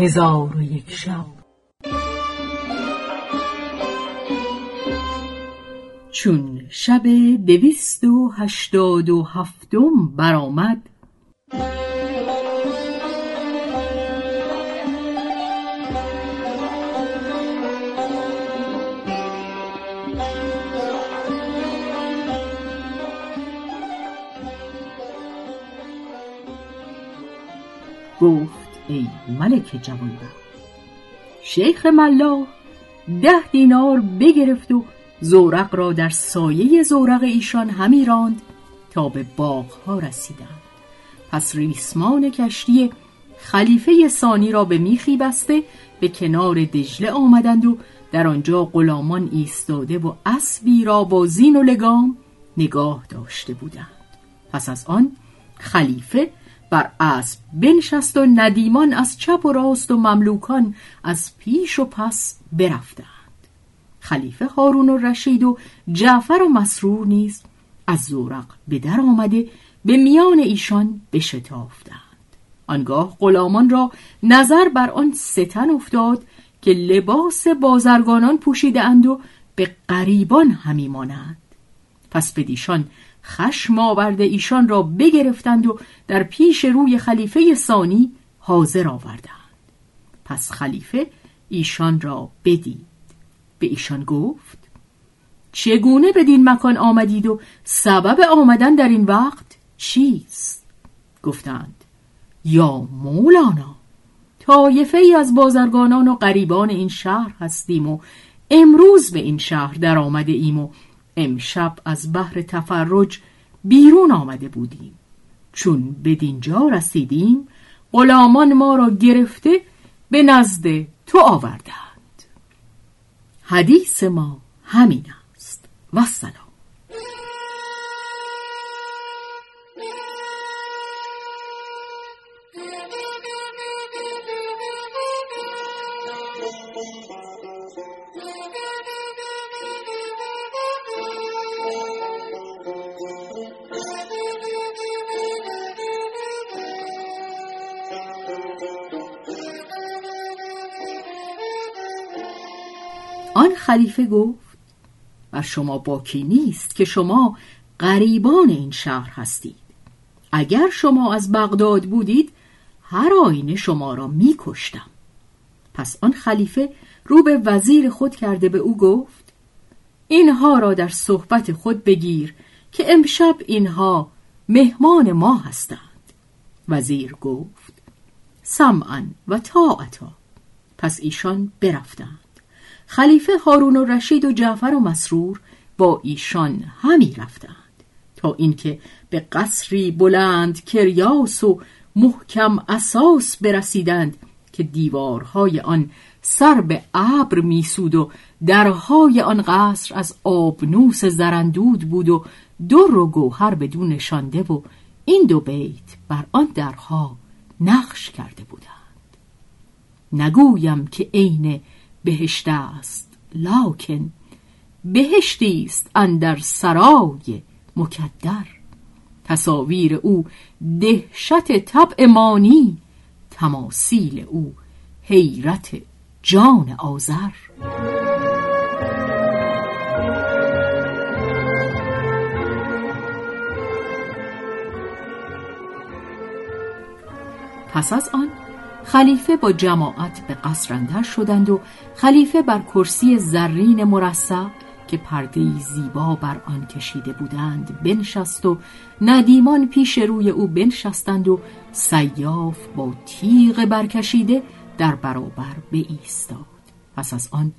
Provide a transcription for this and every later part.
هزار و یک شب. چون شب دویست و هشتاد و هفتم برآمد گفت ای ملک جوانبخت شیخ ملا ده دینار بگرفت و زورق را در سایه زورق ایشان همی راند تا به باغها رسیدند. پس ریسمان کشتی خلیفه ثانی را به میخی بسته به کنار دجله آمدند و در آنجا غلامان ایستاده و اسبی را با زین و لگام نگاه داشته بودند. پس از آن خلیفه بر اسب بنشست و ندیمان از چپ و راست و مملوکان از پیش و پس برفتند. خلیفه هارون و رشید و جعفر و مسرور نیز از زورق به در آمده به میان ایشان بشتافتند. آنگاه غلامان را نظر بر آن ستن افتاد که لباس بازرگانان پوشیده اند و به قریبان همی مانند. پس بدیشان خشم آورده ایشان را بگرفتند و در پیش روی خلیفه ثانی حاضر آوردند. پس خلیفه ایشان را بدید. به ایشان گفت چگونه بدین مکان آمدید و سبب آمدن در این وقت چیست؟ گفتند یا مولانا طایفه ای از بازرگانان و غریبان این شهر هستیم و امروز به این شهر در آمده ایم و امشب از بحر تفرج بیرون آمده بودیم. چون به دینجا رسیدیم غلامان ما را گرفته به نزد تو آوردند. حدیث ما همین است. و سلام خلیفه گفت بر شما باکی نیست که شما غریبان این شهر هستید. اگر شما از بغداد بودید هر آینه شما را می کشتم. پس آن خلیفه رو به وزیر خود کرده به او گفت اینها را در صحبت خود بگیر که امشب اینها مهمان ما هستند. وزیر گفت سمعا و طاعتا. پس ایشان برفتند. خلیفه هارون و رشید و جعفر و مسرور با ایشان همی رفتند تا اینکه به قصری بلند کریاس و محکم اساس برسیدند که دیوارهای آن سر به ابر میسود و درهای آن قصر از آبنوس زرندود بود و در و گوهر بدون نشانده و این دو بیت بر آن درها نقش کرده بودند. نگویم که عین بهشت است. لاکن بهشتی است اندر سرای مکدر. تصاویر او دهشت طبع مانی تماثیل او حیرت جان آذر. پس از آن خلیفه با جماعت به قصر اندر شدند و خلیفه بر کرسی زرین مرصع که پرده زیبا بر آن کشیده بودند بنشست و ندیمان پیش روی او بنشستند و سیاف با تیغ برکشیده در برابر به ایستاد پس از آن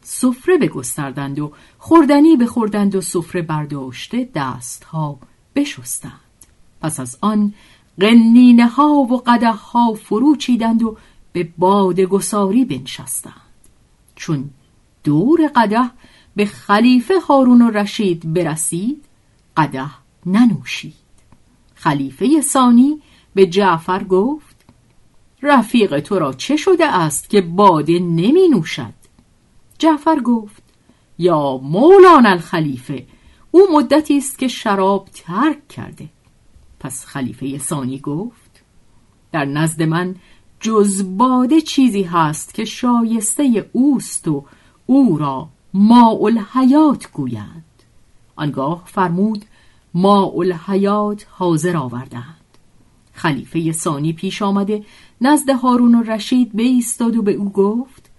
سفره بگستردند و خوردنی بخوردند و سفره برداشته دستها بشستند. پس از آن قنینه ها و قده ها فرو چیدند و به باد گساری بنشستند. چون دور قده به خلیفه هارون و رشید برسید قده ننوشید. خلیفه ثانی به جعفر گفت رفیق تو را چه شده است که باده نمی نوشد؟ جعفر گفت یا مولان الخلیفه او مدتی است که شراب ترک کرده. پس خلیفه ثانی گفت در نزد من جز باده چیزی هست که شایسته اوست و او را ما الحیات گویند. آنگاه فرمود ما الحیات حاضر آوردند. خلیفه ثانی پیش آمده نزد هارون و رشید بایستاد و به او گفت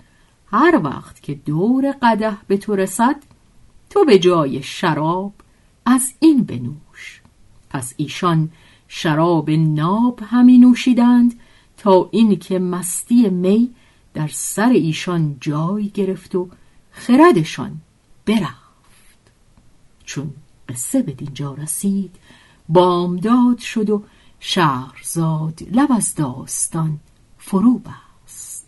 هر وقت که دور قده به تو رسد تو به جای شراب از این بنوش. پس ایشان شراب ناب همی نوشیدند تا اینکه مستی می در سر ایشان جای گرفت و خردشان برفت. چون قصه به دینجا رسید بامداد شد و شهرزاد لب از داستان فرو بست.